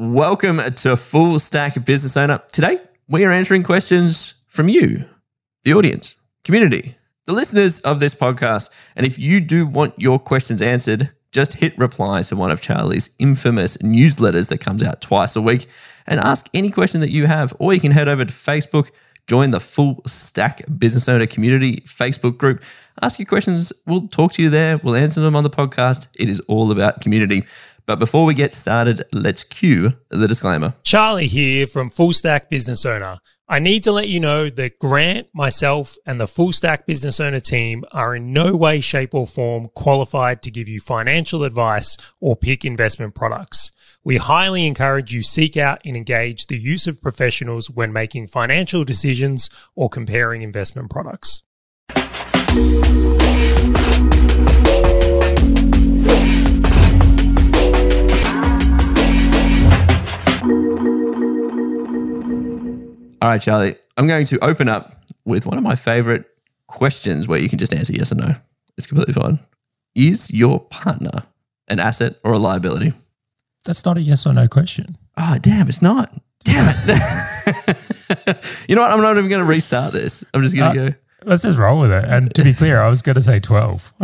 Welcome to Full Stack Business Owner. Today, we are answering questions from you, the audience, community, the listeners of this podcast. And if you do want your questions answered, just hit reply to one of Charley's infamous newsletters that comes out twice a week and ask any question that you have. Or you can head over to Facebook, join the Full Stack Business Owner Community Facebook group. Ask your questions. We'll talk to you there. We'll answer them on the podcast. It is all about community. But before we get started, let's cue the disclaimer. Charley here from Full Stack Business Owner. I need to let you know that Grant, myself, and the Full Stack Business Owner team are in no way, shape, or form qualified to give you financial advice or pick investment products. We highly encourage you seek out and engage the use of professionals when making financial decisions or comparing investment products. All right, Charley, I'm going to open up with one of my favorite questions where you can just answer yes or no. It's completely fine. Is your partner an asset or a liability? That's not a yes or no question. Ah, damn, it's not. Damn it. you know what? I'm not even going to restart this. I'm just going to Uh, go. Let's just roll with it. And to be clear, I was going to say 12.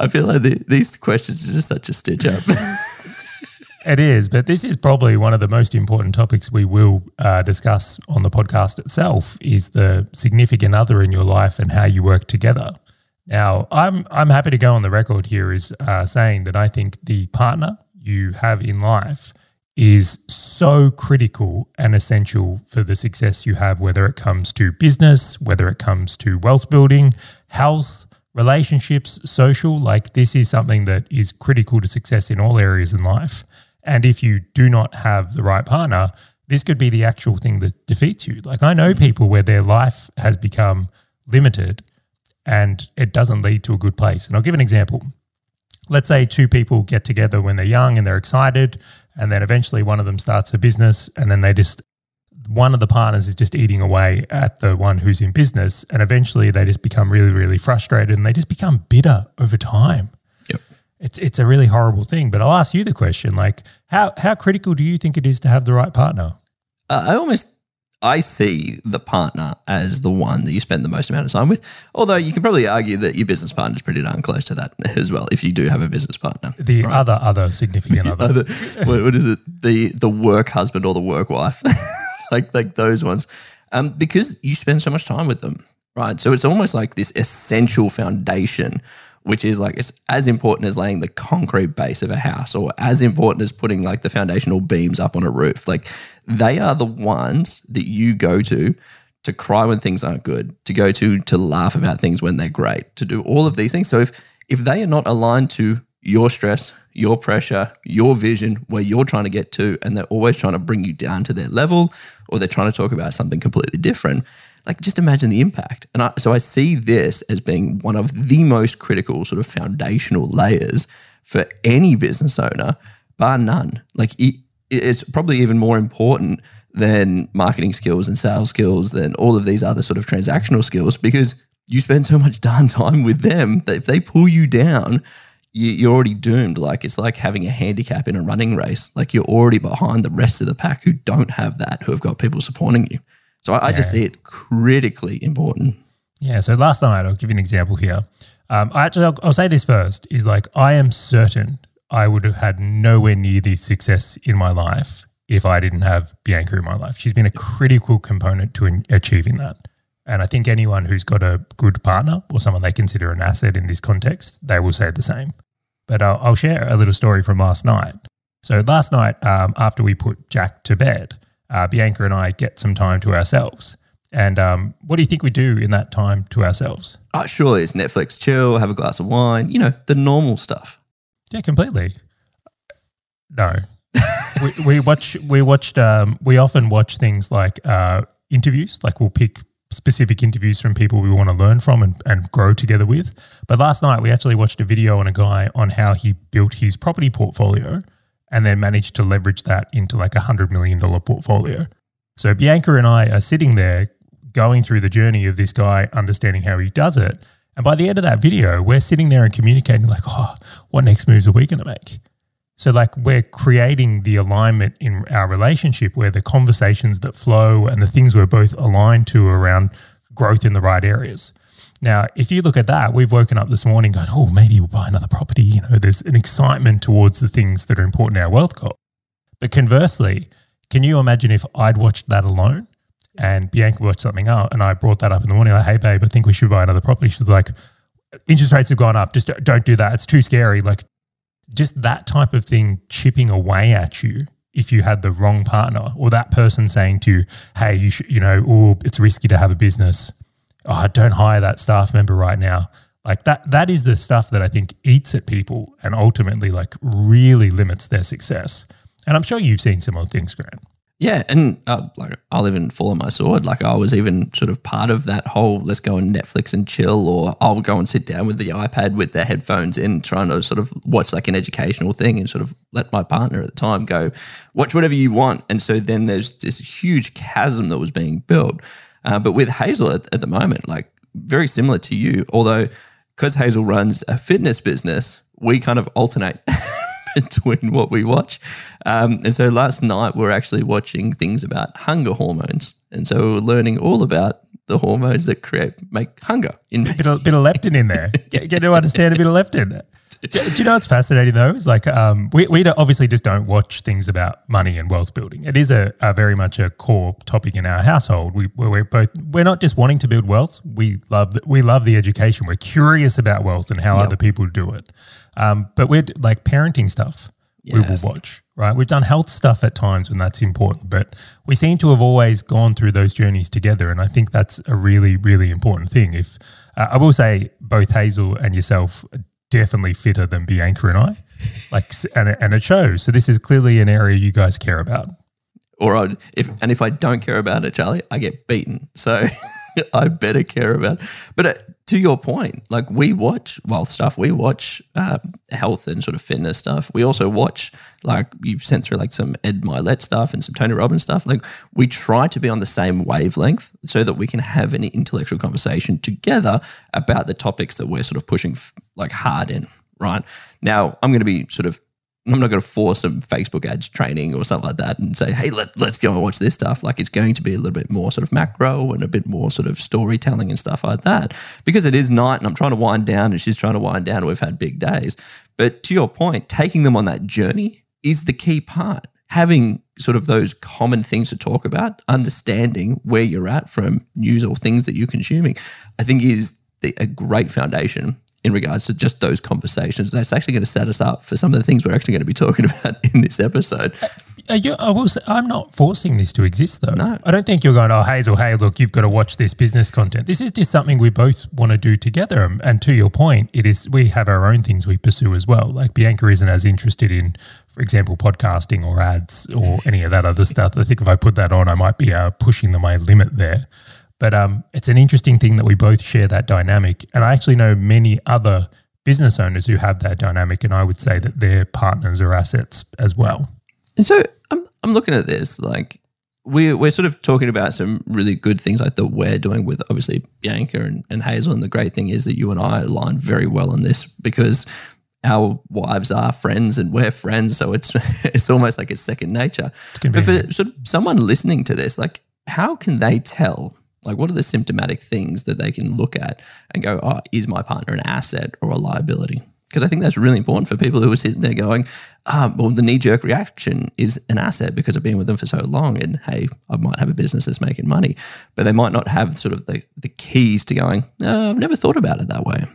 I feel like the, these questions are just such a stitch up. it is, but this is probably one of the most important topics we will uh, discuss on the podcast itself is the significant other in your life and how you work together. Now, I'm I'm happy to go on the record here is uh, saying that I think the partner you have in life is so critical and essential for the success you have, whether it comes to business, whether it comes to wealth building, health, relationships, social. Like this is something that is critical to success in all areas in life. And if you do not have the right partner, this could be the actual thing that defeats you. Like I know mm. people where their life has become limited and it doesn't lead to a good place. And I'll give an example. Let's say two people get together when they're young and they're excited, and then eventually one of them starts a business, and then they just, one of the partners is just eating away at the one who's in business, and eventually they just become really, really frustrated and they just become bitter over time. It's, it's a really horrible thing. But I'll ask you the question like, how, how critical do you think it is to have the right partner? Uh, I almost I see the partner as the one that you spend the most amount of time with. Although you can probably argue that your business partner is pretty darn close to that as well, if you do have a business partner. The other, other significant other. Other, what, what is it? The the work husband or the work wife, like like those ones, um, because you spend so much time with them, right? So it's almost like this essential foundation, which is like it's as important as laying the concrete base of a house, or as important as putting like the foundational beams up on a roof. Like they are the ones that you go to to cry when things aren't good, to go to to laugh about things when they're great, to do all of these things. So if if they are not aligned to your stress, your pressure, your vision, where you're trying to get to, and they're always trying to bring you down to their level, or they're trying to talk about something completely different, like just imagine the impact. And I, so I see this as being one of the most critical sort of foundational layers for any business owner, bar none. Like it, it's probably even more important than marketing skills and sales skills than all of these other sort of transactional skills because you spend so much darn time with them that if they pull you down, you, you're already doomed. Like it's like having a handicap in a running race. Like you're already behind the rest of the pack who don't have that, who have got people supporting you. So I, I just see it critically important. Yeah. So last night, I'll give you an example here. Um, I actually, I'll, I'll say this first: is like I am certain I would have had nowhere near the success in my life if I didn't have Bianca in my life. She's been a critical component to in, achieving that. And I think anyone who's got a good partner or someone they consider an asset in this context, they will say the same. But I'll, I'll share a little story from last night. So last night, um, after we put Jack to bed, uh, Bianca and I get some time to ourselves. And um, what do you think we do in that time to ourselves? Oh, surely it's Netflix, chill, have a glass of wine, you know, the normal stuff. Yeah, completely. No, we, we watch. We watched. Um, we often watch things like uh, interviews. Like we'll pick specific interviews from people we want to learn from and, and grow together with. But last night we actually watched a video on a guy on how he built his property portfolio and then managed to leverage that into like a hundred million dollar portfolio. So Bianca and I are sitting there going through the journey of this guy, understanding how he does it. And by the end of that video, we're sitting there and communicating like, oh, what next moves are we going to make? So, like, we're creating the alignment in our relationship where the conversations that flow and the things we're both aligned to around growth in the right areas. Now, if you look at that, we've woken up this morning going, oh, maybe we'll buy another property. You know, there's an excitement towards the things that are important in our wealth goal. But conversely, can you imagine if I'd watched that alone and Bianca watched something out and I brought that up in the morning, like, hey, babe, I think we should buy another property. She's like, interest rates have gone up. Just don't do that. It's too scary. Like, just that type of thing chipping away at you if you had the wrong partner or that person saying to you, hey, you should, you know, oh, it's risky to have a business oh, don't hire that staff member right now. Like that, that is the stuff that I think eats at people and ultimately like really limits their success. And I'm sure you've seen similar things, Grant. Yeah, and uh, like I'll even fall on my sword. Like I was even sort of part of that whole let's go on Netflix and chill, or I'll go and sit down with the iPad with the headphones in, trying to sort of watch like an educational thing, and sort of let my partner at the time go watch whatever you want. And so then there's this huge chasm that was being built uh, but with Hazel at, at the moment, like very similar to you, although because Hazel runs a fitness business, we kind of alternate between what we watch. Um, and so last night we are actually watching things about hunger hormones, and so we we're learning all about the hormones that create make hunger. In bit of, bit of leptin in there. Get, get to understand a bit of leptin do, you know what's fascinating though? Is like um, we we obviously just don't watch things about money and wealth building. It is a, a very much a core topic in our household. We we're both we're not just wanting to build wealth. We love the, we love the education. We're curious about wealth and how yep. other people do it. Um, but we're like parenting stuff. Yes. We will watch right. We've done health stuff at times when that's important, but we seem to have always gone through those journeys together, and I think that's a really really important thing. If uh, I will say, both Hazel and yourself definitely fitter than Bianca and I. Like, and, and it shows. So this is clearly an area you guys care about. Or I'd, if and if I don't care about it, Charley, I get beaten. So I better care about. But uh, to your point, like we watch well stuff. We watch uh, health and sort of fitness stuff. We also watch like you've sent through like some Ed Mylett stuff and some Tony Robbins stuff. Like we try to be on the same wavelength so that we can have an intellectual conversation together about the topics that we're sort of pushing f- like hard in. Right now, I'm going to be sort of I'm not going to force some Facebook ads training or something like that and say, hey, let, let's go and watch this stuff. Like it's going to be a little bit more sort of macro and a bit more sort of storytelling and stuff like that because it is night and I'm trying to wind down and she's trying to wind down. We've had big days. But to your point, taking them on that journey is the key part. Having sort of those common things to talk about, understanding where you're at from news or things that you're consuming, I think is the, a great foundation in regards to just those conversations. That's actually going to set us up for some of the things we're actually going to be talking about in this episode. Uh, you, I will say, I'm not forcing this to exist, though. No. I don't think you're going, oh, Hazel, hey, look, you've got to watch this business content. This is just something we both want to do together. And, and to your point, it is we have our own things we pursue as well. Like Bianca isn't as interested in, for example, podcasting or ads or any of that other stuff. I think if I put that on, I might be uh, pushing the, my limit there. But um, it's an interesting thing that we both share that dynamic. And I actually know many other business owners who have that dynamic. And I would say that their partners are assets as well. And so I'm, I'm looking at this like we're, we're sort of talking about some really good things like that we're doing with obviously Bianca and, and Hazel. And the great thing is that you and I align very well on this because our wives are friends and we're friends. So it's it's almost like a second nature. But for sort of someone listening to this, like how can they tell like, what are the symptomatic things that they can look at and go, oh, is my partner an asset or a liability? Because I think that's really important for people who are sitting there going, ah, well, the knee jerk reaction is an asset because I've been with them for so long. And hey, I might have a business that's making money, but they might not have sort of the, the keys to going, oh, I've never thought about it that way.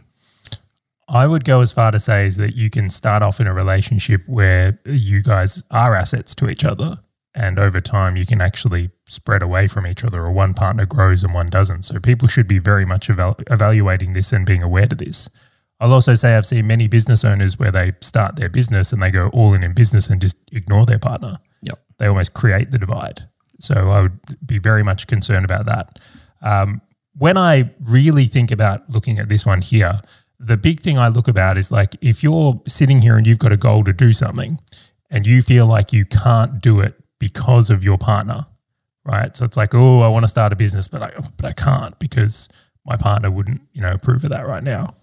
I would go as far to say is that you can start off in a relationship where you guys are assets to each other and over time you can actually spread away from each other or one partner grows and one doesn't. So people should be very much eval- evaluating this and being aware to this. I'll also say i've seen many business owners where they start their business and they go all in in business and just ignore their partner. Yep. they almost create the divide. So i would be very much concerned about that. Um, when i really think about looking at this one here the big thing i look about is like if you're sitting here and you've got a goal to do something and you feel like you can't do it because of your partner, right? So it's like, oh, I want to start a business, but I but I can't because my partner wouldn't, you know, approve of that right now.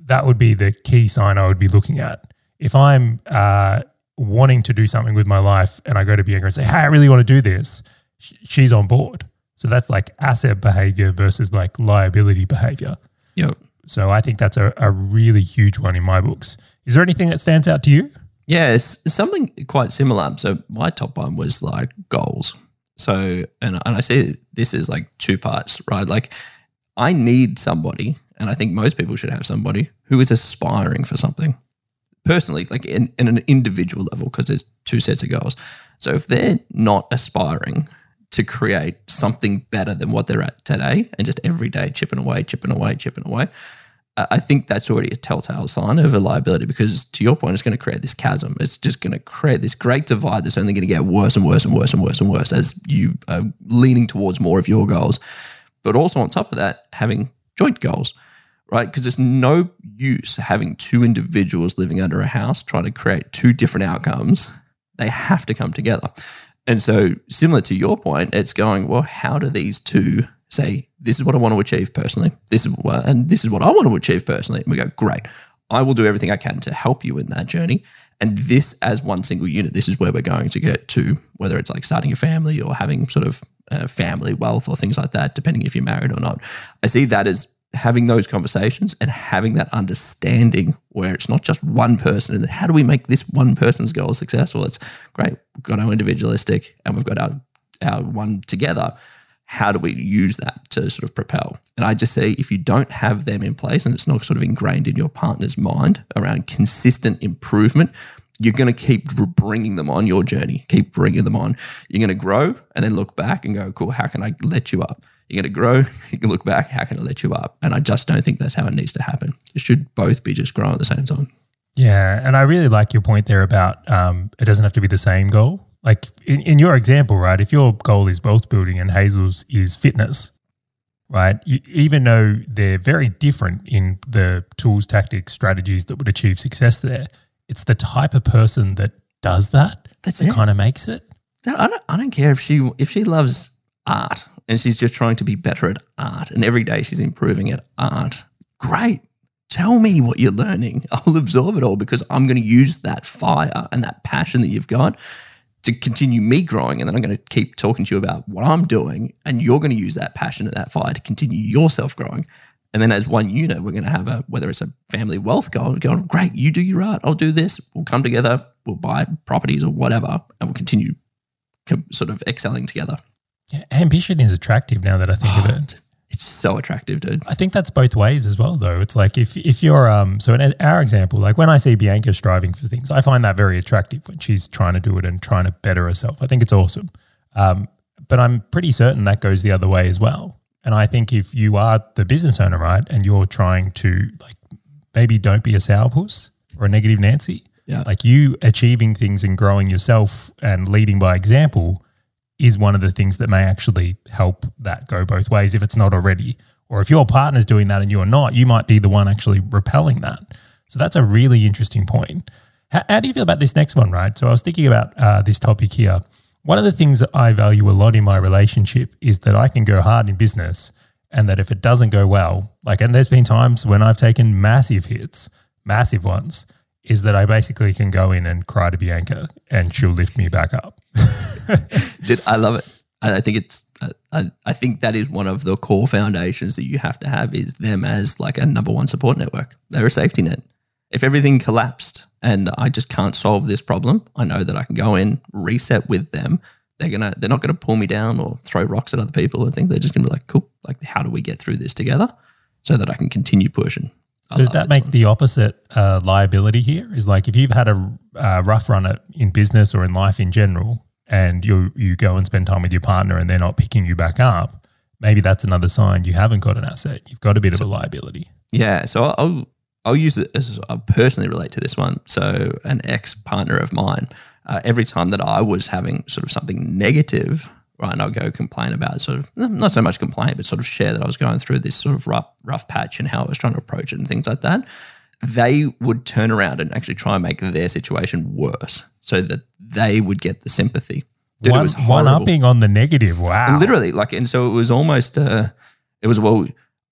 That would be the key sign I would be looking at. if I'm uh, wanting to do something with my life and I go to Bianca and say, "Hey, I really want to do this," sh- she's on board. So that's like asset behavior versus like liability behavior. Yep. So I think that's a, a really huge one in my books. Is there anything that stands out to you? Yeah, something quite similar. So my top one was like goals. So and and I say this is like two parts, right? Like I need somebody, and I think most people should have somebody who is aspiring for something. Personally, like in, in an individual level, because there's two sets of goals. So if they're not aspiring to create something better than what they're at today, and just every day chipping away, chipping away, chipping away, I think that's already a telltale sign of a liability because, to your point, it's going to create this chasm. It's just going to create this great divide that's only going to get worse and worse and worse and worse and worse as you are leaning towards more of your goals. But also, on top of that, having joint goals, right? Because there's no use having two individuals living under a house trying to create two different outcomes. They have to come together. And so, similar to your point, it's going, well, how do these two say, this is what I want to achieve personally, this is what, and this is what I want to achieve personally? And we go, great. I will do everything I can to help you in that journey. And this, as one single unit, this is where we're going to get to, whether it's like starting a family or having sort of uh, family wealth or things like that, depending if you're married or not. I see that as having those conversations and having that understanding where it's not just one person and how do we make this one person's goal successful it's great we've got our individualistic and we've got our our one together how do we use that to sort of propel and i just say if you don't have them in place and it's not sort of ingrained in your partner's mind around consistent improvement you're going to keep bringing them on your journey keep bringing them on you're going to grow and then look back and go cool how can i let you up you're going to grow. You can look back. How can I let you up? And I just don't think that's how it needs to happen. It should both be just growing at the same time. Yeah, and I really like your point there about um, it doesn't have to be the same goal. Like in, in your example, right? If your goal is wealth building and Hazel's is fitness, right? You, even though they're very different in the tools, tactics, strategies that would achieve success there, it's the type of person that does that That's that kind of makes it. I don't, I don't care if she if she loves art and she's just trying to be better at art and every day she's improving at art. Great. Tell me what you're learning. I'll absorb it all because I'm going to use that fire and that passion that you've got to continue me growing. And then I'm going to keep talking to you about what I'm doing. And you're going to use that passion and that fire to continue yourself growing. And then as one unit, we're going to have a, whether it's a family wealth goal, going, great, you do your art, I'll do this. We'll come together, we'll buy properties or whatever, and we'll continue sort of excelling together. Yeah, ambition is attractive now that I think of it. Oh, It's so attractive, dude. I think that's both ways as well, though. It's like if if you're um so in our example, like when I see Bianca striving for things, I find that very attractive when she's trying to do it and trying to better herself. I think it's awesome. Um, but I'm pretty certain that goes the other way as well. And I think if you are the business owner, right, and you're trying to like maybe don't be a sourpuss or a negative Nancy, Yeah. like you achieving things and growing yourself and leading by example is one of the things that may actually help that go both ways if it's not already. Or if your partner's doing that and you're not, you might be the one actually repelling that. So that's a really interesting point. How, how do you feel about this next one, right? So I was thinking about uh, this topic here. One of the things that I value a lot in my relationship is that I can go hard in business and that if it doesn't go well, like, and there's been times when I've taken massive hits, massive ones, is that I basically can go in and cry to Bianca and she'll lift me back up. Dude, I love it. I think it's. I- I, think that is one of the core foundations that you have to have is them as like a number one support network. They're a safety net. If everything collapsed and I just can't solve this problem, I know that I can go in, reset with them. They're gonna. They're not gonna pull me down or throw rocks at other people. I think they're just gonna be like, cool. Like, how do we get through this together so that I can continue pushing? I So does that make one. the opposite uh, liability here? Is like if you've had a uh, rough run at, in business or in life in general, and you you go and spend time with your partner and they're not picking you back up, maybe that's another sign you haven't got an asset. You've got a bit of a liability. Yeah, so I'll- I'll I'll use it as I personally relate to this one. So an ex partner of mine, uh, every time that I was having sort of something negative, right, and I'll go complain about sort of not so much complain, but sort of share that I was going through this sort of rough rough patch and how I was trying to approach it and things like that. They would turn around and actually try and make their situation worse, so that they would get the sympathy. Dude, one, was one upping on the negative. Wow. Literally, like, and so it was almost, uh, it was, well,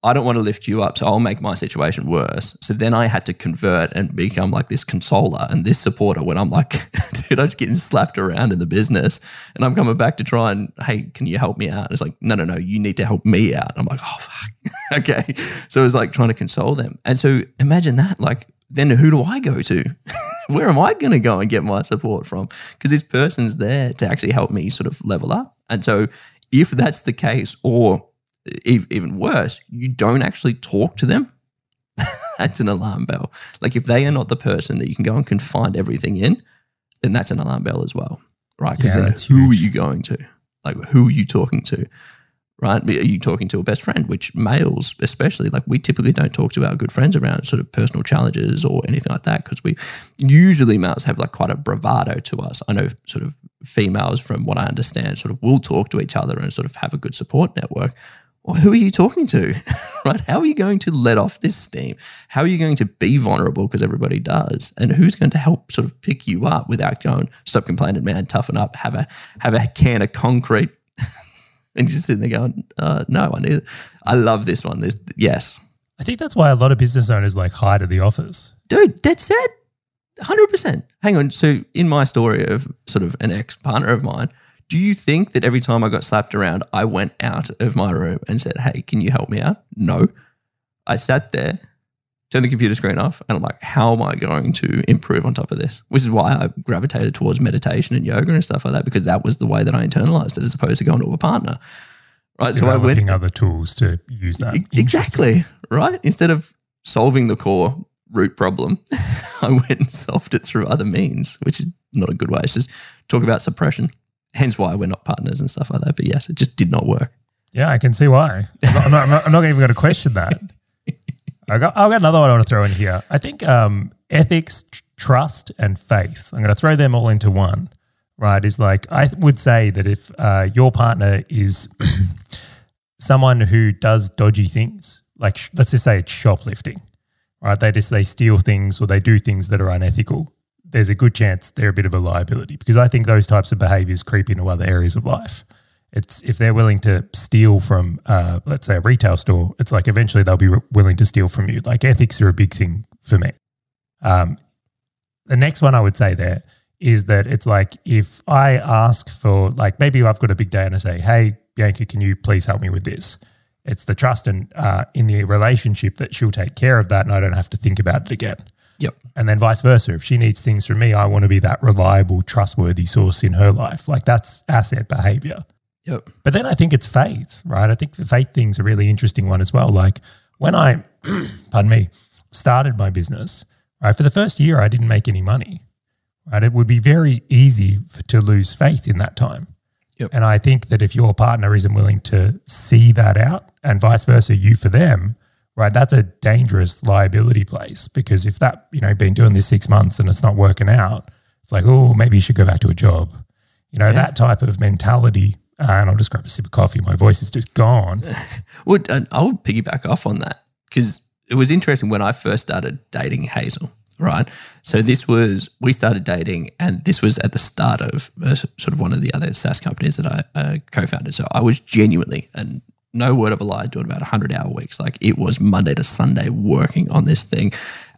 I don't want to lift you up, so I'll make my situation worse. So then I had to convert and become like this consoler and this supporter when I'm like, dude, I'm just getting slapped around in the business. And I'm coming back to try and, hey, can you help me out? And it's like, no, no, no, you need to help me out. And I'm like, oh, fuck. okay. So it was like trying to console them. And so imagine that. Like, then who do I go to? Where am I going to go and get my support from? Because this person's there to actually help me sort of level up. And so if that's the case, or even worse, you don't actually talk to them, that's an alarm bell. Like if they are not the person that you can go and confide everything in, then that's an alarm bell as well, right? Because Yeah, then who huge. are you going to? Like who are you talking to? Right? Are you talking to a best friend? Which males, especially, like we typically don't talk to our good friends around sort of personal challenges or anything like that because we usually males have like quite a bravado to us. I know sort of females, from what I understand, sort of will talk to each other and sort of have a good support network. Well, who are you talking to? right? How are you going to let off this steam? How are you going to be vulnerable because everybody does? And who's going to help sort of pick you up without going, stop complaining, man, toughen up, have a have a can of concrete. and just sitting there going, uh, no, I need it. I love this one. This yes. I think that's why a lot of business owners like hide at the office. Dude, that's set. 100%. Hang on. So, in my story of sort of an ex partner of mine, do you think that every time I got slapped around, I went out of my room and said, Hey, can you help me out? No. I sat there, turned the computer screen off, and I'm like, How am I going to improve on top of this? Which is why I gravitated towards meditation and yoga and stuff like that, because that was the way that I internalized it as opposed to going to a partner. Right. So, I went Developing other tools to use that. Exactly. Right. Instead of solving the core root problem, I went and solved it through other means, which is not a good way. It's just talk about suppression. Hence why we're not partners and stuff like that. But yes, it just did not work. Yeah, I can see why. I'm not, I'm not, I'm not, I'm not even going to question that. I got, I've got another one I want to throw in here. I think um, ethics, tr- trust, and faith. I'm going to throw them all into one. Right? Is like I would say that if uh, your partner is someone who does dodgy things, like sh- let's just say it's shoplifting, right? They just they steal things or they do things that are unethical. There's a good chance they're a bit of a liability because I think those types of behaviors creep into other areas of life. It's if they're willing to steal from, uh, let's say, a retail store, it's like eventually they'll be re- willing to steal from you. Like ethics are a big thing for me. Um, the next one I would say there is that it's like if I ask for, like, maybe I've got a big day and I say, hey, Bianca, can you please help me with this? It's the trust and uh, in the relationship that she'll take care of that and I don't have to think about it again. Yep. And then vice versa. If she needs things from me, I want to be that reliable, trustworthy source in her life. Like that's asset behavior. Yep. But then I think it's faith, right? I think the faith thing's a really interesting one as well. Like when I, pardon me, started my business, right? For the first year, I didn't make any money, right? It would be very easy f to lose faith in that time. Yep. And I think that if your partner isn't willing to see that out and vice versa, you for them, right? That's a dangerous liability place because if that, you know, been doing this six months and it's not working out, it's like, oh, maybe you should go back to a job. You know, that type of mentality. Uh, and I'll just grab a sip of coffee. My voice is just gone. Well, I'll piggyback off on that because it was interesting when I first started dating Hazel, right? So this was, we started dating, and this was at the start of uh, sort of one of the other SaaS companies that I uh, co founded. So I was genuinely, and no word of a lie, doing about 100 hour weeks. Like it was Monday to Sunday working on this thing.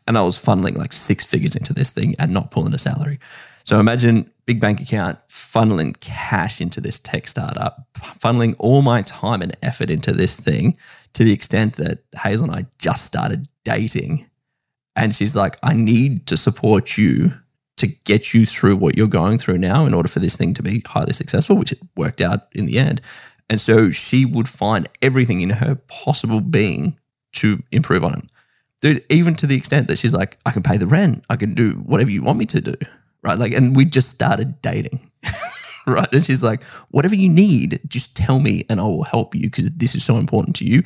And I was funneling like six figures into this thing and not pulling a salary. So imagine big bank account funneling cash into this tech startup, funneling all my time and effort into this thing to the extent that Hazel and I just started dating. And she's like, I need to support you to get you through what you're going through now in order for this thing to be highly successful, which it worked out in the end. And so she would find everything in her possible being to improve on it. Dude, even to the extent that she's like, I can pay the rent, I can do whatever you want me to do. Right. Like, and we just started dating. right. And she's like, whatever you need, just tell me and I will help you because this is so important to you.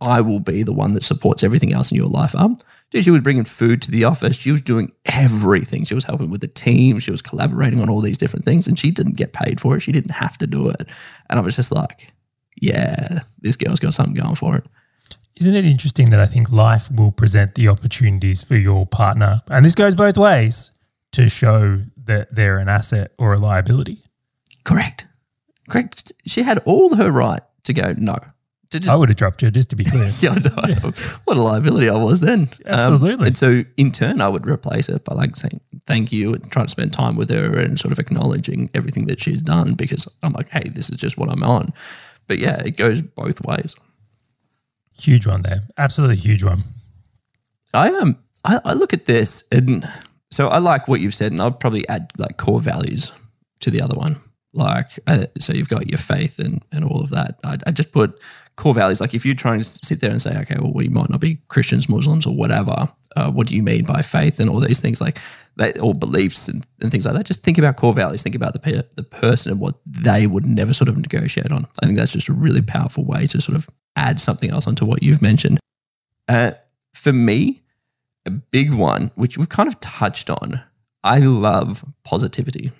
I will be the one that supports everything else in your life up. Dude, she was bringing food to the office. She was doing everything. She was helping with the team. She was collaborating on all these different things and she didn't get paid for it. She didn't have to do it. And I was just like, yeah, this girl's got something going for it. Isn't it interesting that I think life will present the opportunities for your partner, and this goes both ways, to show that they're an asset or a liability? Correct. Correct. She had all her right to go, no, just I would have dropped you just to be clear. yeah, know. what a liability I was then. Um, Absolutely. and so in turn, I would replace it by like saying thank you and trying to spend time with her and sort of acknowledging everything that she's done because I'm like, hey, this is just what I'm on. But yeah, it goes both ways. Huge one there. Absolutely huge one. I um I, I look at this and so I like what you've said, and I'll probably add like core values to the other one. Like uh, so, you've got your faith and and all of that. I, I just put core values. Like if you're trying to sit there and say, okay, well, we might not be Christians, Muslims, or whatever. Uh, what do you mean by faith and all these things like that, or beliefs and, and things like that? Just think about core values. Think about the pe- the person and what they would never sort of negotiate on. I think that's just a really powerful way to sort of add something else onto what you've mentioned. Uh, for me, a big one, which we've kind of touched on. I love positivity,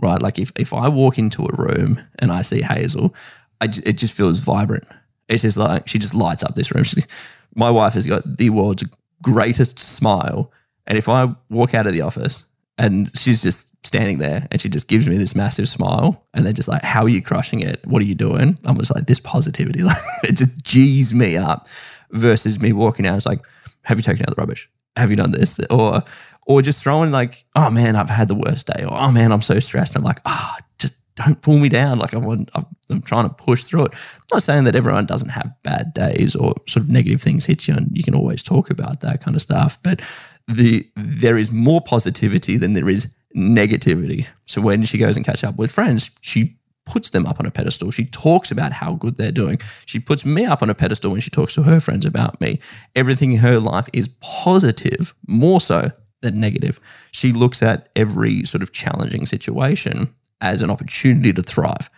right? Like if, if I walk into a room and I see Hazel, it just feels vibrant. It's just like she just lights up this room. She, my wife has got the world's greatest smile. And if I walk out of the office and she's just standing there and she just gives me this massive smile and they're just like, How are you crushing it? What are you doing? I'm just like, This positivity, like it just G's me up versus me walking out. It's like, have you taken out the rubbish? Have you done this? Or or just throwing like, oh man, I've had the worst day, or oh man, I'm so stressed. I'm like, ah, oh, just don't pull me down. Like I'm, I'm, I'm trying to push through it. I'm not saying that everyone doesn't have bad days or sort of negative things hit you, and you can always talk about that kind of stuff. But the there is more positivity than there is negativity. So when she goes and catch up with friends, she puts them up on a pedestal. She talks about how good they're doing. She puts me up on a pedestal when she talks to her friends about me. Everything in her life is positive, more so than negative. She looks at every sort of challenging situation as an opportunity to thrive.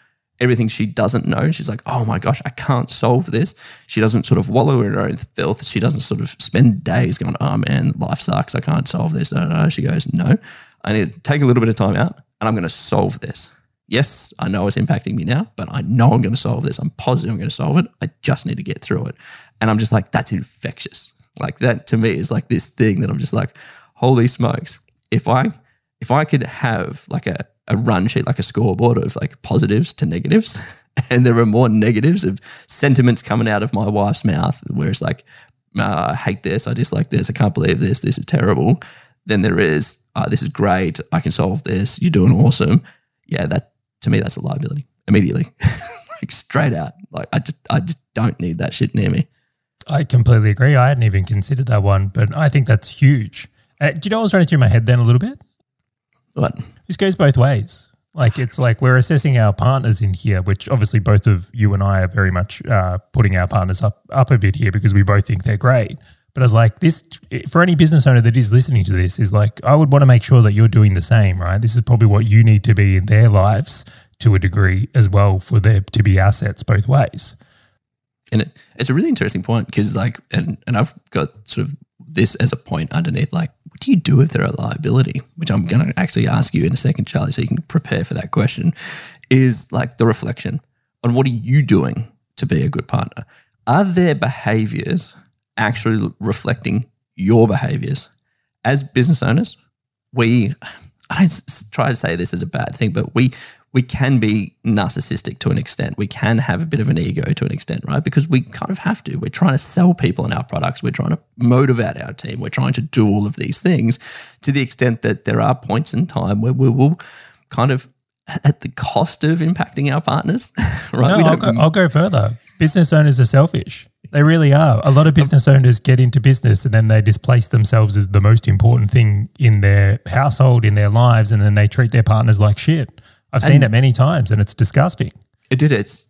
Everything she doesn't know, she's like, oh my gosh, I can't solve this. She doesn't sort of wallow in her own filth. She doesn't sort of spend days going, oh man, life sucks. I can't solve this. She goes, no, I need to take a little bit of time out and I'm going to solve this yes, I know it's impacting me now, but I know I'm going to solve this. I'm positive I'm going to solve it. I just need to get through it. And I'm just like, that's infectious. Like that to me is like this thing that I'm just like, holy smokes. If I if I could have like a, a run sheet, like a scoreboard of like positives to negatives, and there are more negatives of sentiments coming out of my wife's mouth, where it's like, uh, I hate this, I dislike this, I can't believe this, this is terrible, then there is, uh, this is great, I can solve this, you're doing awesome. Yeah, that to me that's a liability immediately. Like straight out. Like i just i just don't need that shit near me. I completely agree. I hadn't even considered that one, but I think that's huge. Uh, do you know what was running through my head then a little bit? What This goes both ways. Like it's like we're assessing our partners in here, which obviously both of you and I are very much uh, putting our partners up up a bit here because we both think they're great. But I was like, this for any business owner that is listening to this is like, I would want to make sure that you're doing the same, right? This is probably what you need to be in their lives to a degree as well for there to be assets both ways. and it, it's a really interesting point because like and and i've got sort of this as a point underneath like what do you do if they're a liability? Which i'm going to actually ask you in a second charley so you can prepare for that question is like the reflection on what are you doing to be a good partner? Are their behaviors actually reflecting your behaviors? As business owners we i don't try to say this as a bad thing but we we can be narcissistic to an extent. We can have a bit of an ego to an extent, right? Because we kind of have to. We're trying to sell people in our products. We're trying to motivate our team. We're trying to do all of these things to the extent that there are points in time where we will kind of at the cost of impacting our partners, right? No, I'll go, I'll go further. Business owners are selfish. They really are. A lot of business owners get into business and then they displace themselves as the most important thing in their household, in their lives, and then they treat their partners like shit. I've seen And- it many times and it's disgusting. it did it's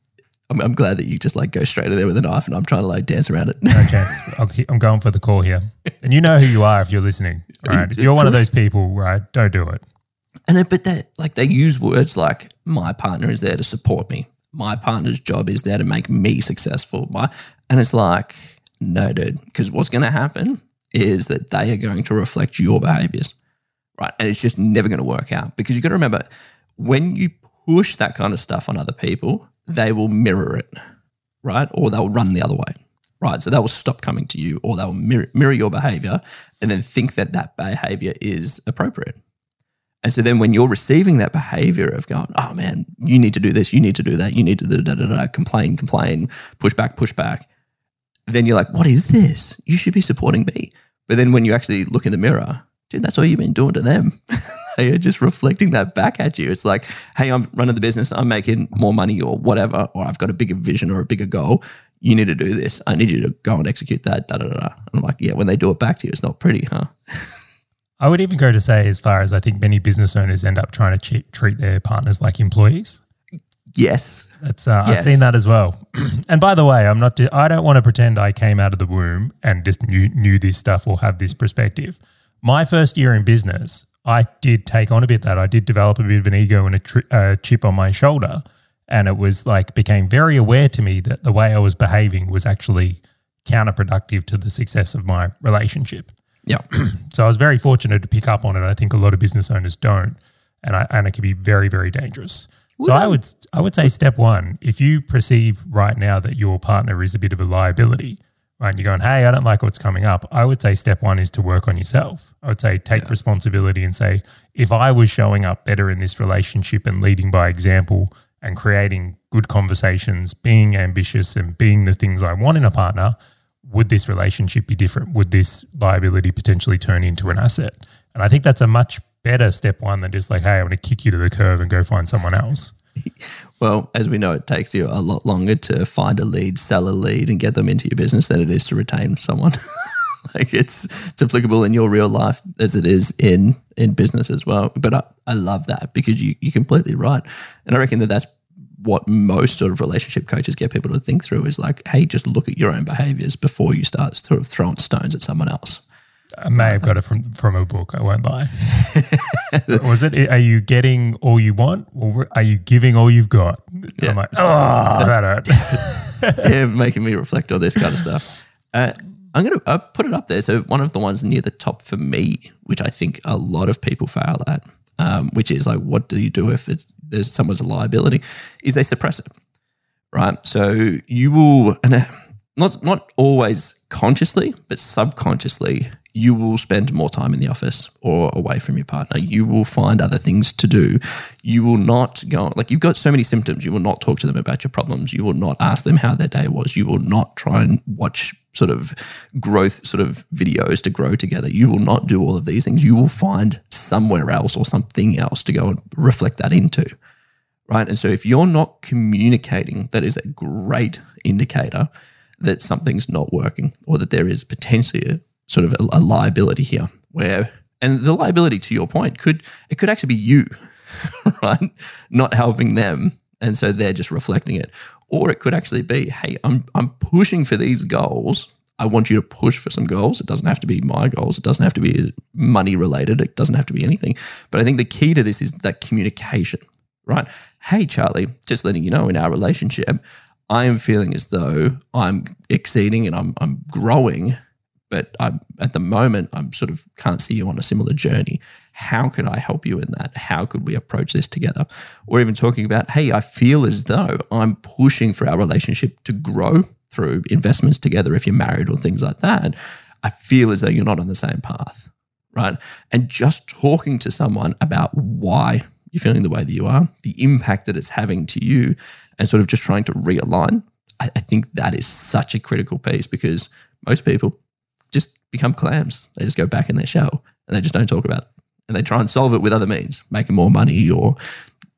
I'm, I'm glad that you just like go straight in there with a knife and I'm trying to like dance around it. No chance. I'll, I'm going for the call here. And you know who you are if you're listening. Right. If you're one of those people, right, don't do it. And it, but they like they use words like my partner is there to support me. My partner's job is there to make me successful. My and it's like no, dude, because what's going to happen is that they are going to reflect your behaviors, right? And it's just never going to work out because you got to remember when you push that kind of stuff on other people, they will mirror it, right? Or they'll run the other way, right? So they will stop coming to you, or they'll mirror, mirror your behavior, and then think that that behavior is appropriate. And so then when you're receiving that behavior of going, oh man, you need to do this, you need to do that, you need to da, da, da, da, complain, complain, push back, push back, then you're like, what is this? You should be supporting me. But then when you actually look in the mirror, dude, that's all you've been doing to them. they are just reflecting that back at you. It's like, hey, I'm running the business, I'm making more money or whatever, or I've got a bigger vision or a bigger goal. You need to do this. I need you to go and execute that. Da, da, da. And I'm like, yeah, when they do it back to you, it's not pretty, huh? I would even go to say, as far as I think many business owners end up trying to treat their partners like employees. Yes, that's uh, yes. I've seen that as well. and by the way, I'm not. I don't want to pretend I came out of the womb and just knew knew this stuff or have this perspective. My first year in business, I did take on a bit that. I did develop a bit of an ego and a tri- uh, chip on my shoulder, and it was like became very aware to me that the way I was behaving was actually counterproductive to the success of my relationship. Yeah. so I was very fortunate to pick up on it. I think a lot of business owners don't, and I, and it can be very very dangerous. So I would I would say step one, if you perceive right now that your partner is a bit of a liability, right, and you're going, hey, I don't like what's coming up, I would say step one is to work on yourself. I would say take yeah. responsibility and say, if I was showing up better in this relationship and leading by example and creating good conversations, being ambitious and being the things I want in a partner, would this relationship be different? Would this liability potentially turn into an asset? And I think that's a much better step one than just like, hey, I'm going to kick you to the curb and go find someone else. well, as we know, it takes you a lot longer to find a lead, sell a lead, and get them into your business than it is to retain someone. like it's it's applicable in your real life as it is in in business as well. But I, I love that because you you're completely right, and I reckon that that's what most sort of relationship coaches get people to think through is like, hey, just look at your own behaviors before you start sort of throwing stones at someone else. I may have got it from from a book. I won't lie. was it? Are you getting all you want, or are you giving all you've got? Yeah. I'm like, oh, that yeah, making me reflect on this kind of stuff. Uh, I'm going to uh, put it up there. So one of the ones near the top for me, which I think a lot of people fail at, um, which is like, what do you do if it's, there's someone's a liability? Is they suppress it, right? So you will, and uh, not not always consciously, but subconsciously, you will spend more time in the office or away from your partner. You will find other things to do. You will not go, like, you've got so many symptoms. You will not talk to them about your problems. You will not ask them how their day was. You will not try and watch sort of growth sort of videos to grow together. You will not do all of these things. You will find somewhere else or something else to go and reflect that into. Right. And so if you're not communicating, that is a great indicator that something's not working or that there is potentially a sort of a, a liability here where and the liability to your point could it could actually be you right not helping them. And so they're just reflecting it. Or it could actually be hey i'm i'm pushing for these goals. I want you to push for some goals. It doesn't have to be my goals. It doesn't have to be money related. It doesn't have to be anything. But i think the key to this is that communication right? Hey charley just letting you know in our relationship i am feeling as though i'm exceeding and i'm i'm growing but I'm, at the moment, I'm sort of can't see you on a similar journey. How could I help you in that? How could we approach this together? Or even talking about, hey, I feel as though I'm pushing for our relationship to grow through investments together if you're married or things like that. I feel as though you're not on the same path, right? And just talking to someone about why you're feeling the way that you are, the impact that it's having to you, and sort of just trying to realign, I, I think that is such a critical piece because most people just become clams. They just go back in their shell and they just don't talk about it. And they try and solve it with other means, making more money or,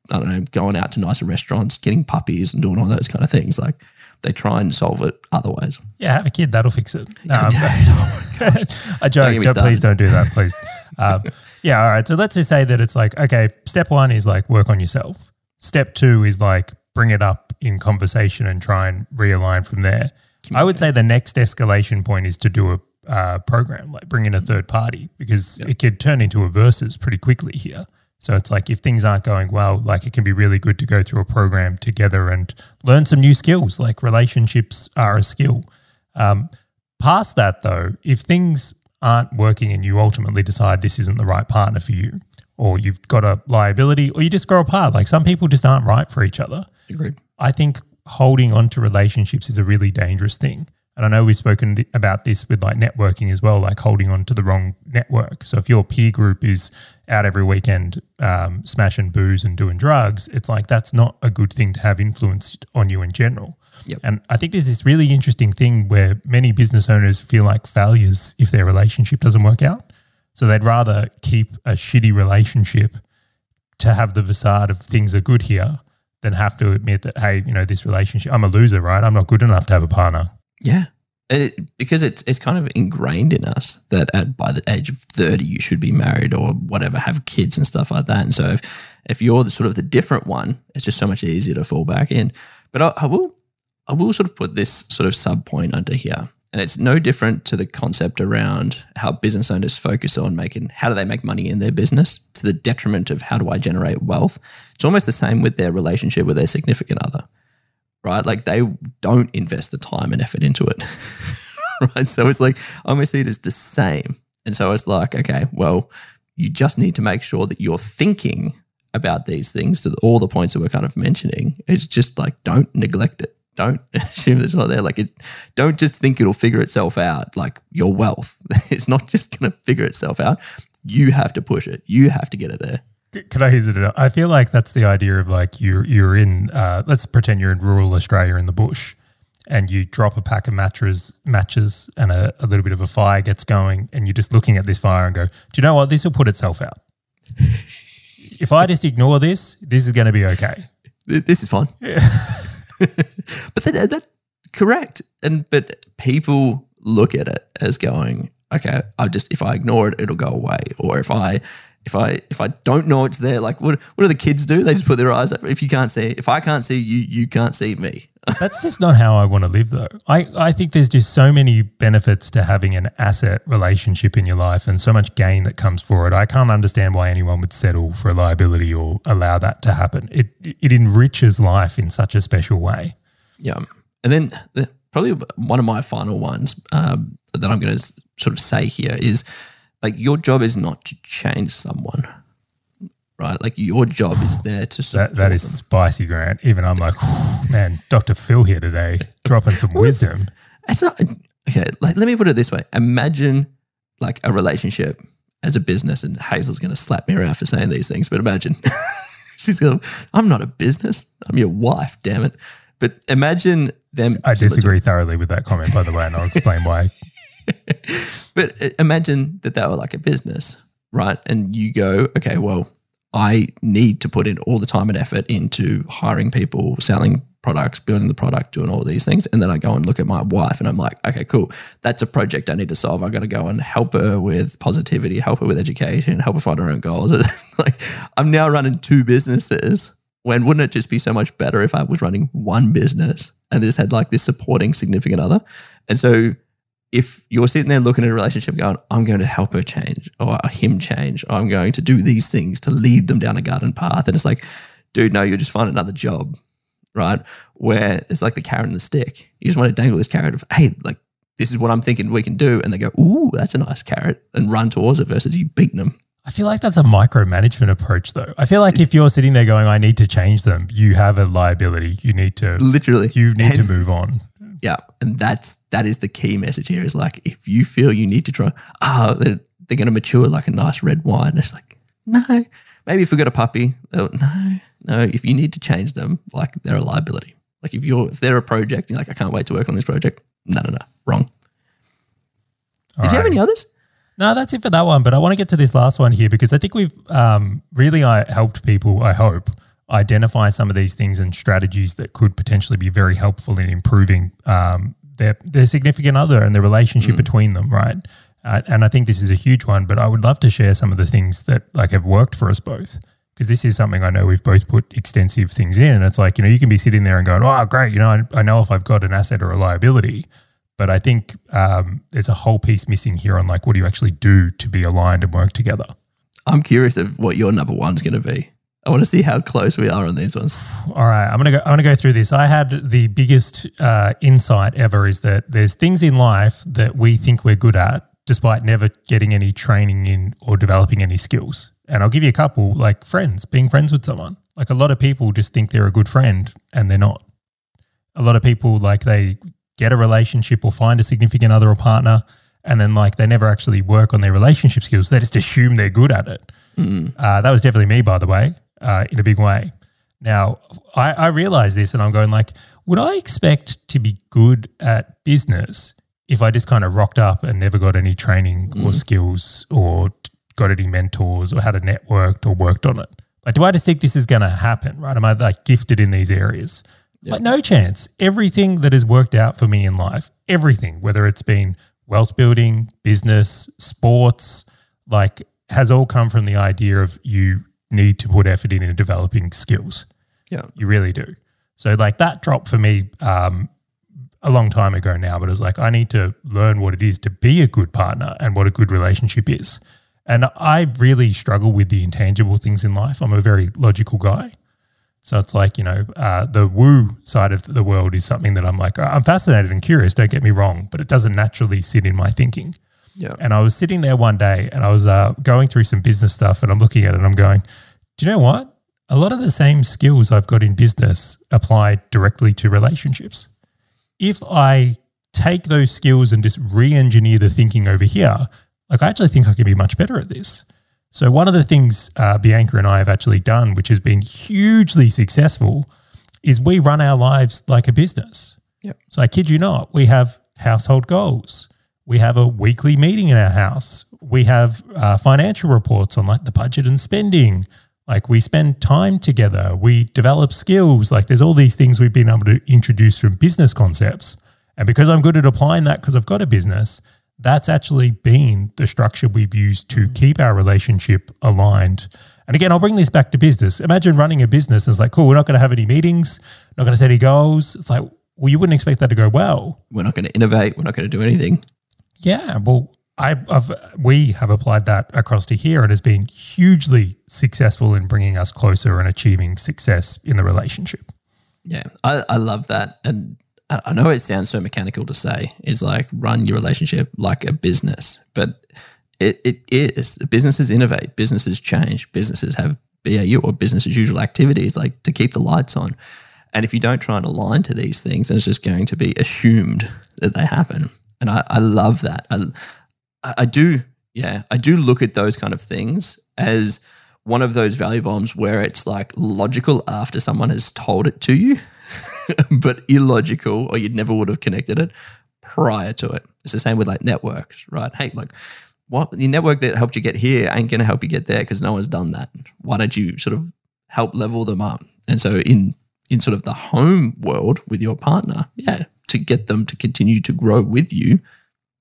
I don't know, going out to nicer restaurants, getting puppies and doing all those kind of things. Like they try and solve it otherwise. Yeah, have a kid. That'll fix it. Um, oh I joke. Don't don't, please don't do that, please. um, yeah, all right. So let's just say that it's like, okay, step one is like work on yourself. Step two is like bring it up in conversation and try and realign from there. I would say the next escalation point is to do a uh, program, like bring in a third party, because yep. it could turn into a versus pretty quickly here. So it's like if things aren't going well, like it can be really good to go through a program together and learn some new skills. Like relationships are a skill. Um, past that, though, if things aren't working and you ultimately decide this isn't the right partner for you, or you've got a liability, or you just grow apart, like some people just aren't right for each other. Agreed. I think holding on to relationships is a really dangerous thing. And I know we've spoken th- about this with like networking as well, like holding on to the wrong network. So if your peer group is out every weekend, um, smashing booze and doing drugs, it's like that's not a good thing to have influence on you in general. Yep. And I think there's this really interesting thing where many business owners feel like failures if their relationship doesn't work out. So they'd rather keep a shitty relationship to have the facade of things are good here than have to admit that, hey, you know, this relationship, I'm a loser, right? I'm not good enough to have a partner. Yeah. It, because it's it's kind of ingrained in us that at by the age of 30 you should be married or whatever have kids and stuff like that and so if, if you're the sort of the different one it's just so much easier to fall back in but I, I will I will sort of put this sort of sub point under here and it's no different to the concept around how business owners focus on making how do they make money in their business to the detriment of how do I generate wealth. It's almost the same with their relationship with their significant other, right? Like they don't invest the time and effort into it, right? So it's like, I almost the same. And so it's like, okay, well, you just need to make sure that you're thinking about these things to all the points that we're kind of mentioning. It's just like, don't neglect it don't assume it's not there. Like, it, don't just think it'll figure itself out. Like your wealth, it's not just going to figure itself out. You have to push it. You have to get it there. Can I use it? I feel like that's the idea of like you're you're in. Uh, let's pretend you're in rural Australia in the bush, and you drop a pack of matches, matches, and a, a little bit of a fire gets going, and you're just looking at this fire and go, "Do you know what? This will put itself out. if I just ignore this, this is going to be okay. This is fine." Yeah. but that, that correct. And but people look at it as going, okay, I just if I ignore it, it'll go away. Or if I if I if I don't know it's there, like what what do the kids do? They just put their eyes up. If you can't see, if I can't see you, you can't see me. That's just not how I want to live, though. I I think there's just so many benefits to having an asset relationship in your life, and so much gain that comes for it. I can't understand why anyone would settle for a liability or allow that to happen. It it enriches life in such a special way. Yeah, and then the, probably one of my final ones um, that I'm going to sort of say here is like your job is not to change someone right? Like your job is there to that, that is them. spicy grant. Even i'm like man dr phil here today dropping some wisdom. It's not okay like let me put it this way. Imagine like a relationship as a business and hazel's going to slap me around for saying these things but imagine she's going i'm not a business. I'm your wife damn it. But imagine them i disagree thoroughly with that comment by the way and i'll explain why but uh, imagine that they were like a business, right? And you go, okay, well, I need to put in all the time and effort into hiring people, selling products, building the product, doing all these things. And then I go and look at my wife and I'm like, okay, cool. That's a project I need to solve. I got to go and help her with positivity, help her with education, help her find her own goals. like I'm now running two businesses when wouldn't it just be so much better if I was running one business and just had like this supporting significant other? And so if you're sitting there looking at a relationship going, I'm going to help her change or uh, him change, or I'm going to do these things to lead them down a garden path. And it's like, dude, no, you'll just find another job, right? Where it's like the carrot and the stick. You just want to dangle this carrot of, hey, like, this is what I'm thinking we can do. And they go, ooh, that's a nice carrot and run towards it versus you beating them. I feel like that's a micromanagement approach, though. I feel like if you're sitting there going, I need to change them, you have a liability. You need to literally, you need Hence, to move on. Yeah, and that's that is the key message here. Is like if you feel you need to try, ah, oh, they're, they're going to mature like a nice red wine. It's like no, maybe if we got a puppy, no, no. If you need to change them, like they're a liability. Like if you're if they're a project, you're like I can't wait to work on this project. No, no, no, wrong. All Did right. you have any others? No, that's it for that one. But I want to get to this last one here because I think we've um, really uh, helped people. I hope identify some of these things and strategies that could potentially be very helpful in improving um, their their significant other and the relationship mm. between them, right? Uh, and I think this is a huge one. But I would love to share some of the things that like have worked for us both because this is something I know we've both put extensive things in. And it's like you know you can be sitting there and going, oh great, you know I, I know if I've got an asset or a liability. But I think um, there's a whole piece missing here on like what do you actually do to be aligned and work together. I'm curious of what your number one's going to be. I want to see how close we are on these ones. All right, I'm gonna go. I'm gonna go through this. I had the biggest uh, insight ever is that there's things in life that we think we're good at, despite never getting any training in or developing any skills. And I'll give you a couple, like friends, being friends with someone. Like a lot of people just think they're a good friend and they're not. A lot of people like they get a relationship or find a significant other or partner, and then like they never actually work on their relationship skills. They just assume they're good at it Uh, that was definitely me, by the way, uh, in a big way. Now, I, I realize this and I'm going like, would I expect to be good at business if I just kind of rocked up and never got any training or skills or got any mentors or had a networked or worked on it? Like, do I just think this is going to happen, right? Am I like gifted in these areas? Like, no chance. Everything that has worked out for me in life, everything, whether it's been wealth building, business, sports, like, has all come from the idea of you need to put effort in in developing skills. Yeah. You really do. So, like, that dropped for me um, a long time ago now, but it's like, I need to learn what it is to be a good partner and what a good relationship is. And I really struggle with the intangible things in life. I'm a very logical guy. So it's like, you know, uh, the woo side of the world is something that I'm like, I'm fascinated and curious, don't get me wrong, but it doesn't naturally sit in my thinking. Yeah. And I was sitting there one day and I was uh, going through some business stuff and I'm looking at it and I'm going, do you know what? A lot of the same skills I've got in business apply directly to relationships. If I take those skills and just re engineer the thinking over here, like I actually think I can be much better at this. So, one of the things uh, Bianca and I have actually done, which has been hugely successful, is we run our lives like a business. Yep. So, I kid you not, we have household goals. We have a weekly meeting in our house. We have uh, financial reports on like the budget and spending. Like we spend time together. We develop skills. Like there's all these things we've been able to introduce from business concepts. And because I'm good at applying that because I've got a business, that's actually been the structure we've used to keep our relationship aligned. And again, I'll bring this back to business. Imagine running a business and it's like, cool, we're not going to have any meetings, not going to set any goals. It's like, well, you wouldn't expect that to go well. We're not going to innovate. We're not going to do anything. Yeah, well, I, I've we have applied that across to here. And it has been hugely successful in bringing us closer and achieving success in the relationship. Yeah, I, I love that. And I I know it sounds so mechanical to say, is like run your relationship like a business, but it, it is. Businesses innovate, businesses change, businesses have BAU or business as usual activities like to keep the lights on. And if you don't try and align to these things, then it's just going to be assumed that they happen. And I, I love that. I, I do, yeah, I do look at those kind of things as one of those value bombs where it's like logical after someone has told it to you, but illogical or you never would have connected it prior to it. It's the same with like networks, right? Hey, like what the network that helped you get here ain't going to help you get there because no one's done that. Why don't you sort of help level them up? And so in in sort of the home world with your partner, yeah, to get them to continue to grow with you,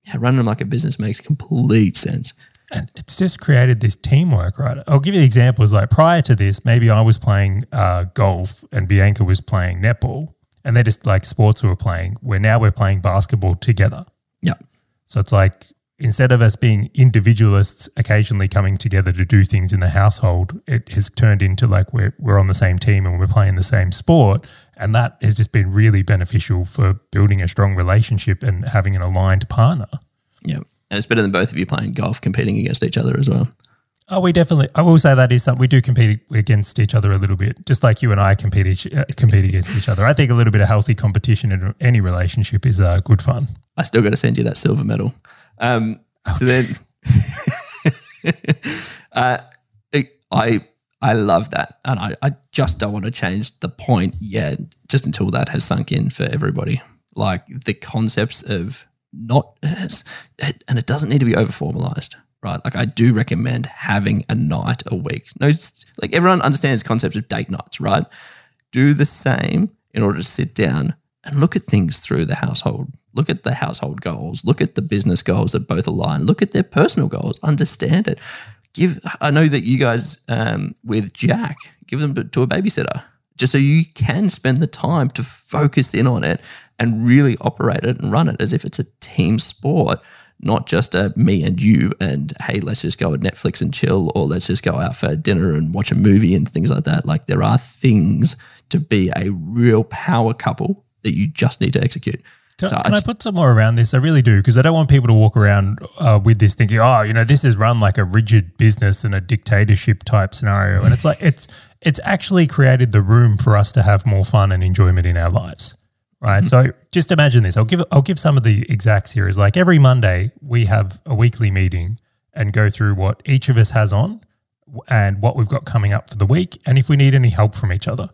yeah, running them like a business makes complete sense. And it's just created this teamwork, right? I'll give you examples. Like prior to this, maybe I was playing uh, golf and Bianca was playing netball, and they're just like sports we were playing. Where now we're playing basketball together. Yeah. So it's like instead of us being individualists occasionally coming together to do things in the household, it has turned into like we're we're on the same team and we're playing the same sport. And that has just been really beneficial for building a strong relationship and having an aligned partner. Yeah. And it's better than both of you playing golf competing against each other as well. Oh, we definitely. I will say that is something we do compete against each other a little bit, just like you and I compete each, uh, compete against each other. I think a little bit of healthy competition in any relationship is uh, good fun. I still got to send you that silver medal. Um, so then, uh, I I love that, and I, I just don't want to change the point yet, just until that has sunk in for everybody. Like the concepts of not, and it doesn't need to be over formalized, right? Like I do recommend having a night a week. No, like everyone understands concepts of date nights, right? Do the same in order to sit down and look at things through the household. Look at the household goals. Look at the business goals that both align. Look at their personal goals. Understand it. Give. I know that you guys um, with Jack give them to a babysitter just so you can spend the time to focus in on it and really operate it and run it as if it's a team sport, not just a me and you and hey, let's just go at Netflix and chill, or let's just go out for dinner and watch a movie and things like that. Like there are things to be a real power couple that you just need to execute. Can, So I can I just- put some more around this? I really do because I don't want people to walk around uh, with this thinking, oh, you know, this is run like a rigid business and a dictatorship type scenario, and it's like it's it's actually created the room for us to have more fun and enjoyment in our lives, right? So just imagine this. I'll give I'll give some of the exacts here. Is like every Monday we have a weekly meeting and go through what each of us has on and what we've got coming up for the week, and if we need any help from each other.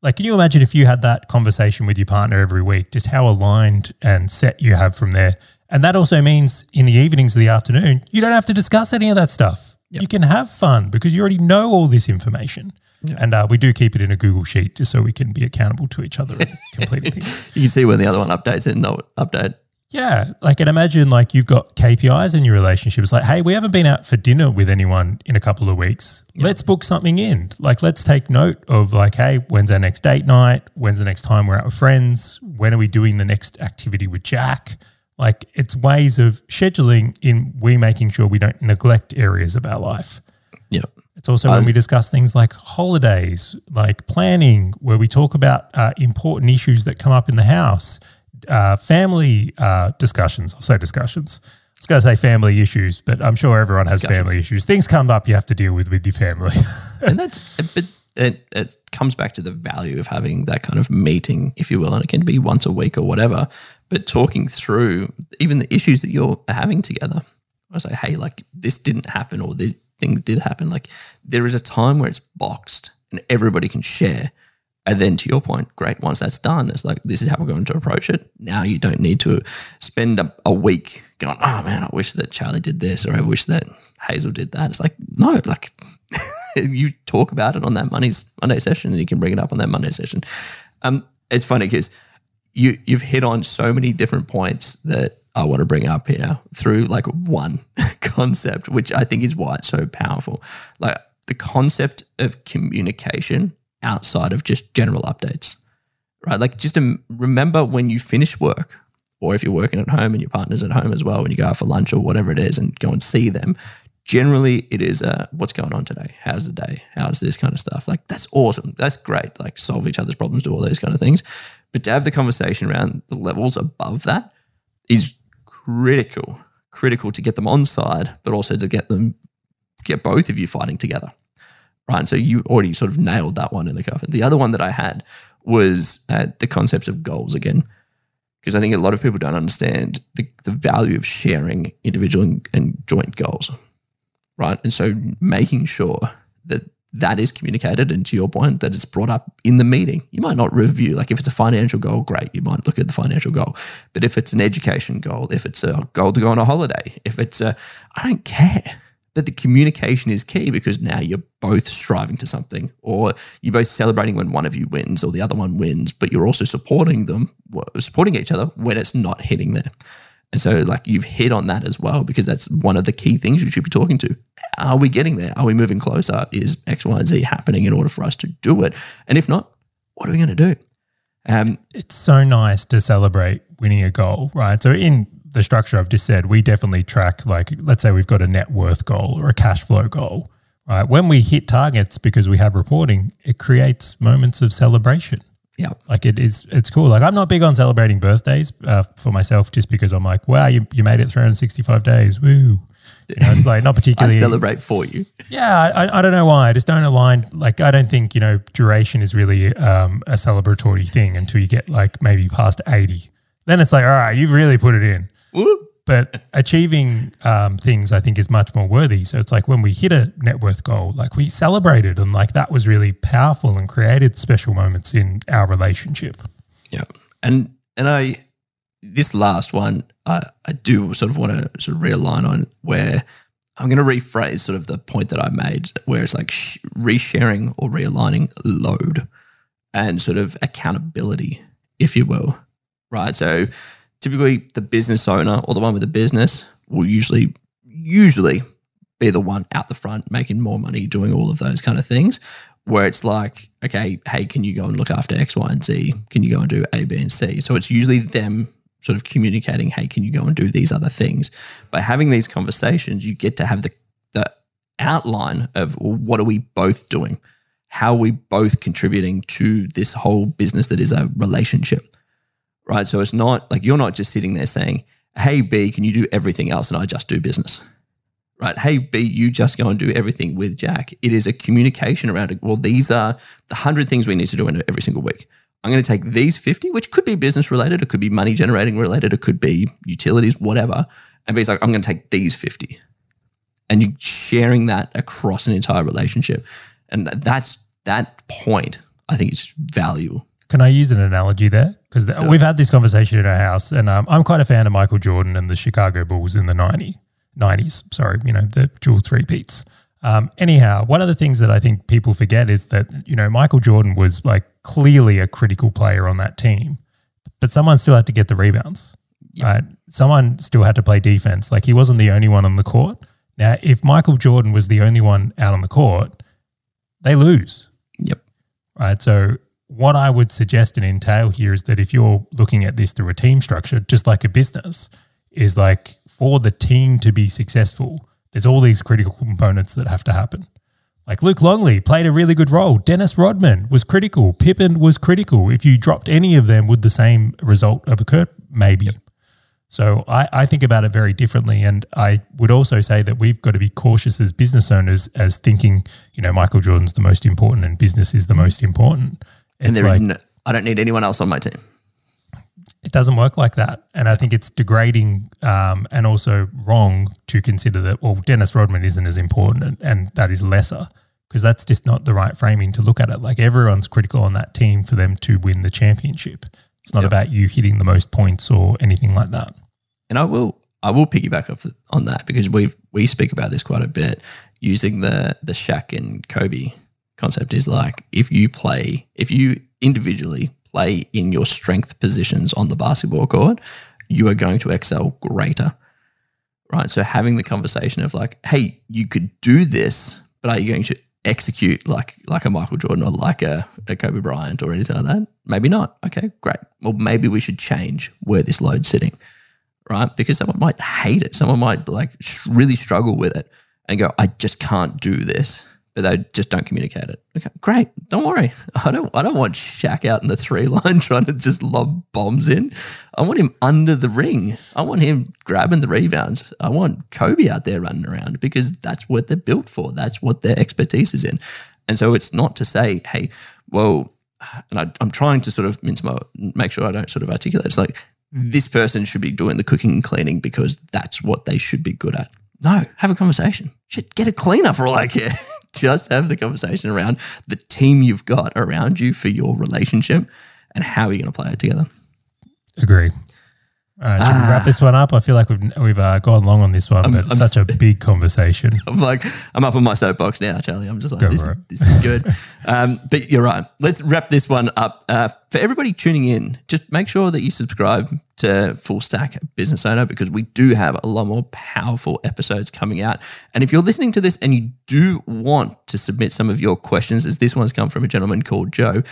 Like, can you imagine if you had that conversation with your partner every week, just how aligned and set you have from there? And that also means in the evenings of the afternoon, you don't have to discuss any of that stuff. Yep. You can have fun because you already know all this information. And uh, we do keep it in a Google Sheet just so we can be accountable to each other and complete things. You can see when the other one updates it and not update. Yeah, like and imagine like you've got KPIs in your relationship. It's like, hey, we haven't been out for dinner with anyone in a couple of weeks. Let's book something in. Like, let's take note of like, hey, when's our next date night? When's the next time we're out with friends? When are we doing the next activity with Jack? Like, it's ways of scheduling in we making sure we don't neglect areas of our life. Yep. It's also when we discuss things like holidays, like planning, where we talk about uh, important issues that come up in the house, uh, family uh, discussions. I'll say discussions. I was going to say family issues, but I'm sure everyone has family issues. Things come up you have to deal with with your family. and that's but it, it comes back to the value of having that kind of meeting, if you will, and it can be once a week or whatever. But talking through even the issues that you're having together, I say, hey, like this didn't happen or this thing did happen. Like there is a time where it's boxed and everybody can share. And then to your point, great. Once that's done, it's like this is how we're going to approach it. Now you don't need to spend a, a week going, oh man, I wish that Charley did this or I wish that Hazel did that. It's like no, like you talk about it on that Monday's Monday session, and you can bring it up on that Monday session. Um, it's funny because you you've hit on so many different points that I want to bring up here through like one concept, which I think is why it's so powerful. Like the concept of communication outside of just general updates, right? Like just remember when you finish work, or if you're working at home and your partner's at home as well, when you go out for lunch or whatever it is, and go and see them. Generally, it is uh, what's going on today? How's the day? How's this kind of stuff? Like that's awesome. That's great. Like solve each other's problems, do all those kind of things. But to have the conversation around the levels above that is critical. Critical to get them on side, but also to get them get both of you fighting together. Right. So you already sort of nailed that one in the cover. The other one that I had was uh, the concepts of goals again, because I think a lot of people don't understand the, the value of sharing individual and, and joint goals. Right. And so making sure that that is communicated and to your point that it's brought up in the meeting you might not review like if it's a financial goal great you might look at the financial goal but if it's an education goal if it's a goal to go on a holiday if it's a i don't care but the communication is key because now you're both striving to something or you're both celebrating when one of you wins or the other one wins but you're also supporting them supporting each other when it's not hitting there and so, like, you've hit on that as well because that's one of the key things you should be talking to. Are we getting there? Are we moving closer? Is X, Y, and Z happening in order for us to do it? And if not, what are we going to do? Um, it's so nice to celebrate winning a goal, right? So in the structure I've just said, we definitely track like let's say we've got a net worth goal or a cash flow goal, right? When we hit targets because we have reporting, it creates moments of celebration. yeah. Like it is, it's cool. Like I'm not big on celebrating birthdays uh, for myself, just because I'm like, wow, you, you made it 365 days, woo. You know, it's like not I particularly. celebrate for you. Yeah, I, I don't know why. I just don't align. Like, I don't think, you know, duration is really um, a celebratory thing until you get like maybe past 80. Then it's like, all right, you've really put it in. But achieving um, things, I think, is much more worthy. So it's like when we hit a net worth goal, like we celebrated and like that was really powerful and created special moments in our relationship. Yeah. And and I this last one I, I do sort of want to sort of realign on where I'm going to rephrase sort of the point that I made where it's like sh- resharing or realigning load and sort of accountability, if you will. Right. So typically the business owner or the one with the business will usually usually be the one out the front making more money doing all of those kind of things where it's like, okay, hey, can you go and look after X, Y, and Z? Can you go and do A, B, and C? So it's usually them sort of communicating, hey, can you go and do these other things? By having these conversations, you get to have the, the outline of well, what are we both doing? How are we both contributing to this whole business that is a relationship? Right. So it's not like you're not just sitting there saying, hey, B, can you do everything else? And I just do business right? Hey, B, you just go and do everything with Jack. It is a communication around it. Well, these are the 100 things we need to do every single week. I'm going to take these 50, which could be business related, it could be money generating related, it could be utilities, whatever. And B's like, I'm going to take these 50. and you're sharing that across an entire relationship. And that's that point, I think is valuable. Can I use an analogy there? Because we've had this conversation in our house, and um, I'm quite a fan of Michael Jordan and the Chicago Bulls in the 90, 90s. Sorry, you know, the dual three peats. Um, anyhow, one of the things that I think people forget is that, you know, Michael Jordan was like clearly a critical player on that team, but someone still had to get the rebounds, yep. right? Someone still had to play defense. Like he wasn't the only one on the court. Now, if Michael Jordan was the only one out on the court, they lose. Yep. Right. So, what I would suggest and entail here is that if you're looking at this through a team structure, just like a business, is like for the team to be successful, there's all these critical components that have to happen. Like Luke Longley played a really good role. Dennis Rodman was critical. Pippen was critical. If you dropped any of them, would the same result have occurred? Maybe. Yep. So I, I think about it very differently. And I would also say that we've got to be cautious as business owners as thinking, you know, Michael Jordan's the most important and business is the mm-hmm. most important. And like, no, I don't need anyone else on my team. It doesn't work like that. And I think it's degrading um, and also wrong to consider that, well, Dennis Rodman isn't as important and, and that is lesser because that's just not the right framing to look at it. Like everyone's critical on that team for them to win the championship. It's not yep. about you hitting the most points or anything like that. And I will I will piggyback off on that because we we speak about this quite a bit using the the Shaq and Kobe concept is like if you play if you individually play in your strength positions on the basketball court, you are going to excel greater. Right? So having the conversation of like, hey, you could do this, but are you going to execute like like a Michael Jordan or like a, a Kobe Bryant or anything like that? Maybe not. Okay, great. Well, maybe we should change where this load's sitting, right? Because someone might hate it. Someone might like really struggle with it and go, I just can't do this but they just don't communicate it. Okay, great. Don't worry. I don't I don't want Shaq out in the three line trying to just lob bombs in. I want him under the ring. I want him grabbing the rebounds. I want Kobe out there running around because that's what they're built for. That's what their expertise is in. And so it's not to say, hey, well, and I, am trying to sort of mince my make sure I don't sort of articulate. It's like this person should be doing the cooking and cleaning because that's what they should be good at. No, have a conversation. Shit, get a cleaner for all I care. just have the conversation around the team you've got around you for your relationship and how are you're going to play it together. Agree. Right, should ah. we wrap this one up? I feel like we've we've uh, gone long on this one, I'm, but it's I'm such a big conversation. I'm like, I'm up on my soapbox now, Charley. I'm just like, this, is, this is good. um, but you're right. Let's wrap this one up. Uh, for everybody tuning in, just make sure that you subscribe to Full Stack Business Owner because we do have a lot more powerful episodes coming out. And if you're listening to this and you do want to submit some of your questions, as this one's come from a gentleman called Joe,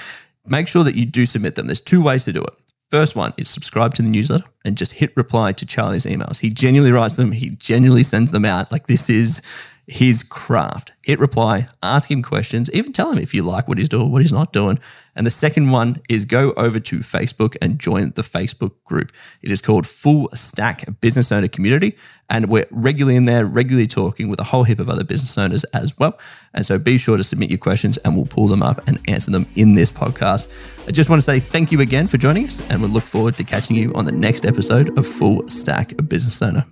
make sure that you do submit them. There's two ways to do it. First one is subscribe to the newsletter and just hit reply to Charley's emails. He genuinely writes them, he genuinely sends them out. Like this is his craft. Hit reply, ask him questions, even tell him if you like what he's doing, what he's not doing. And the second one is go over to Facebook and join the Facebook group. It is called Full Stack Business Owner Community. And we're regularly in there, regularly talking with a whole heap of other business owners as well. And so be sure to submit your questions and we'll pull them up and answer them in this podcast. I just want to say thank you again for joining us, and we'll look forward to catching you on the next episode of Full Stack Business Owner.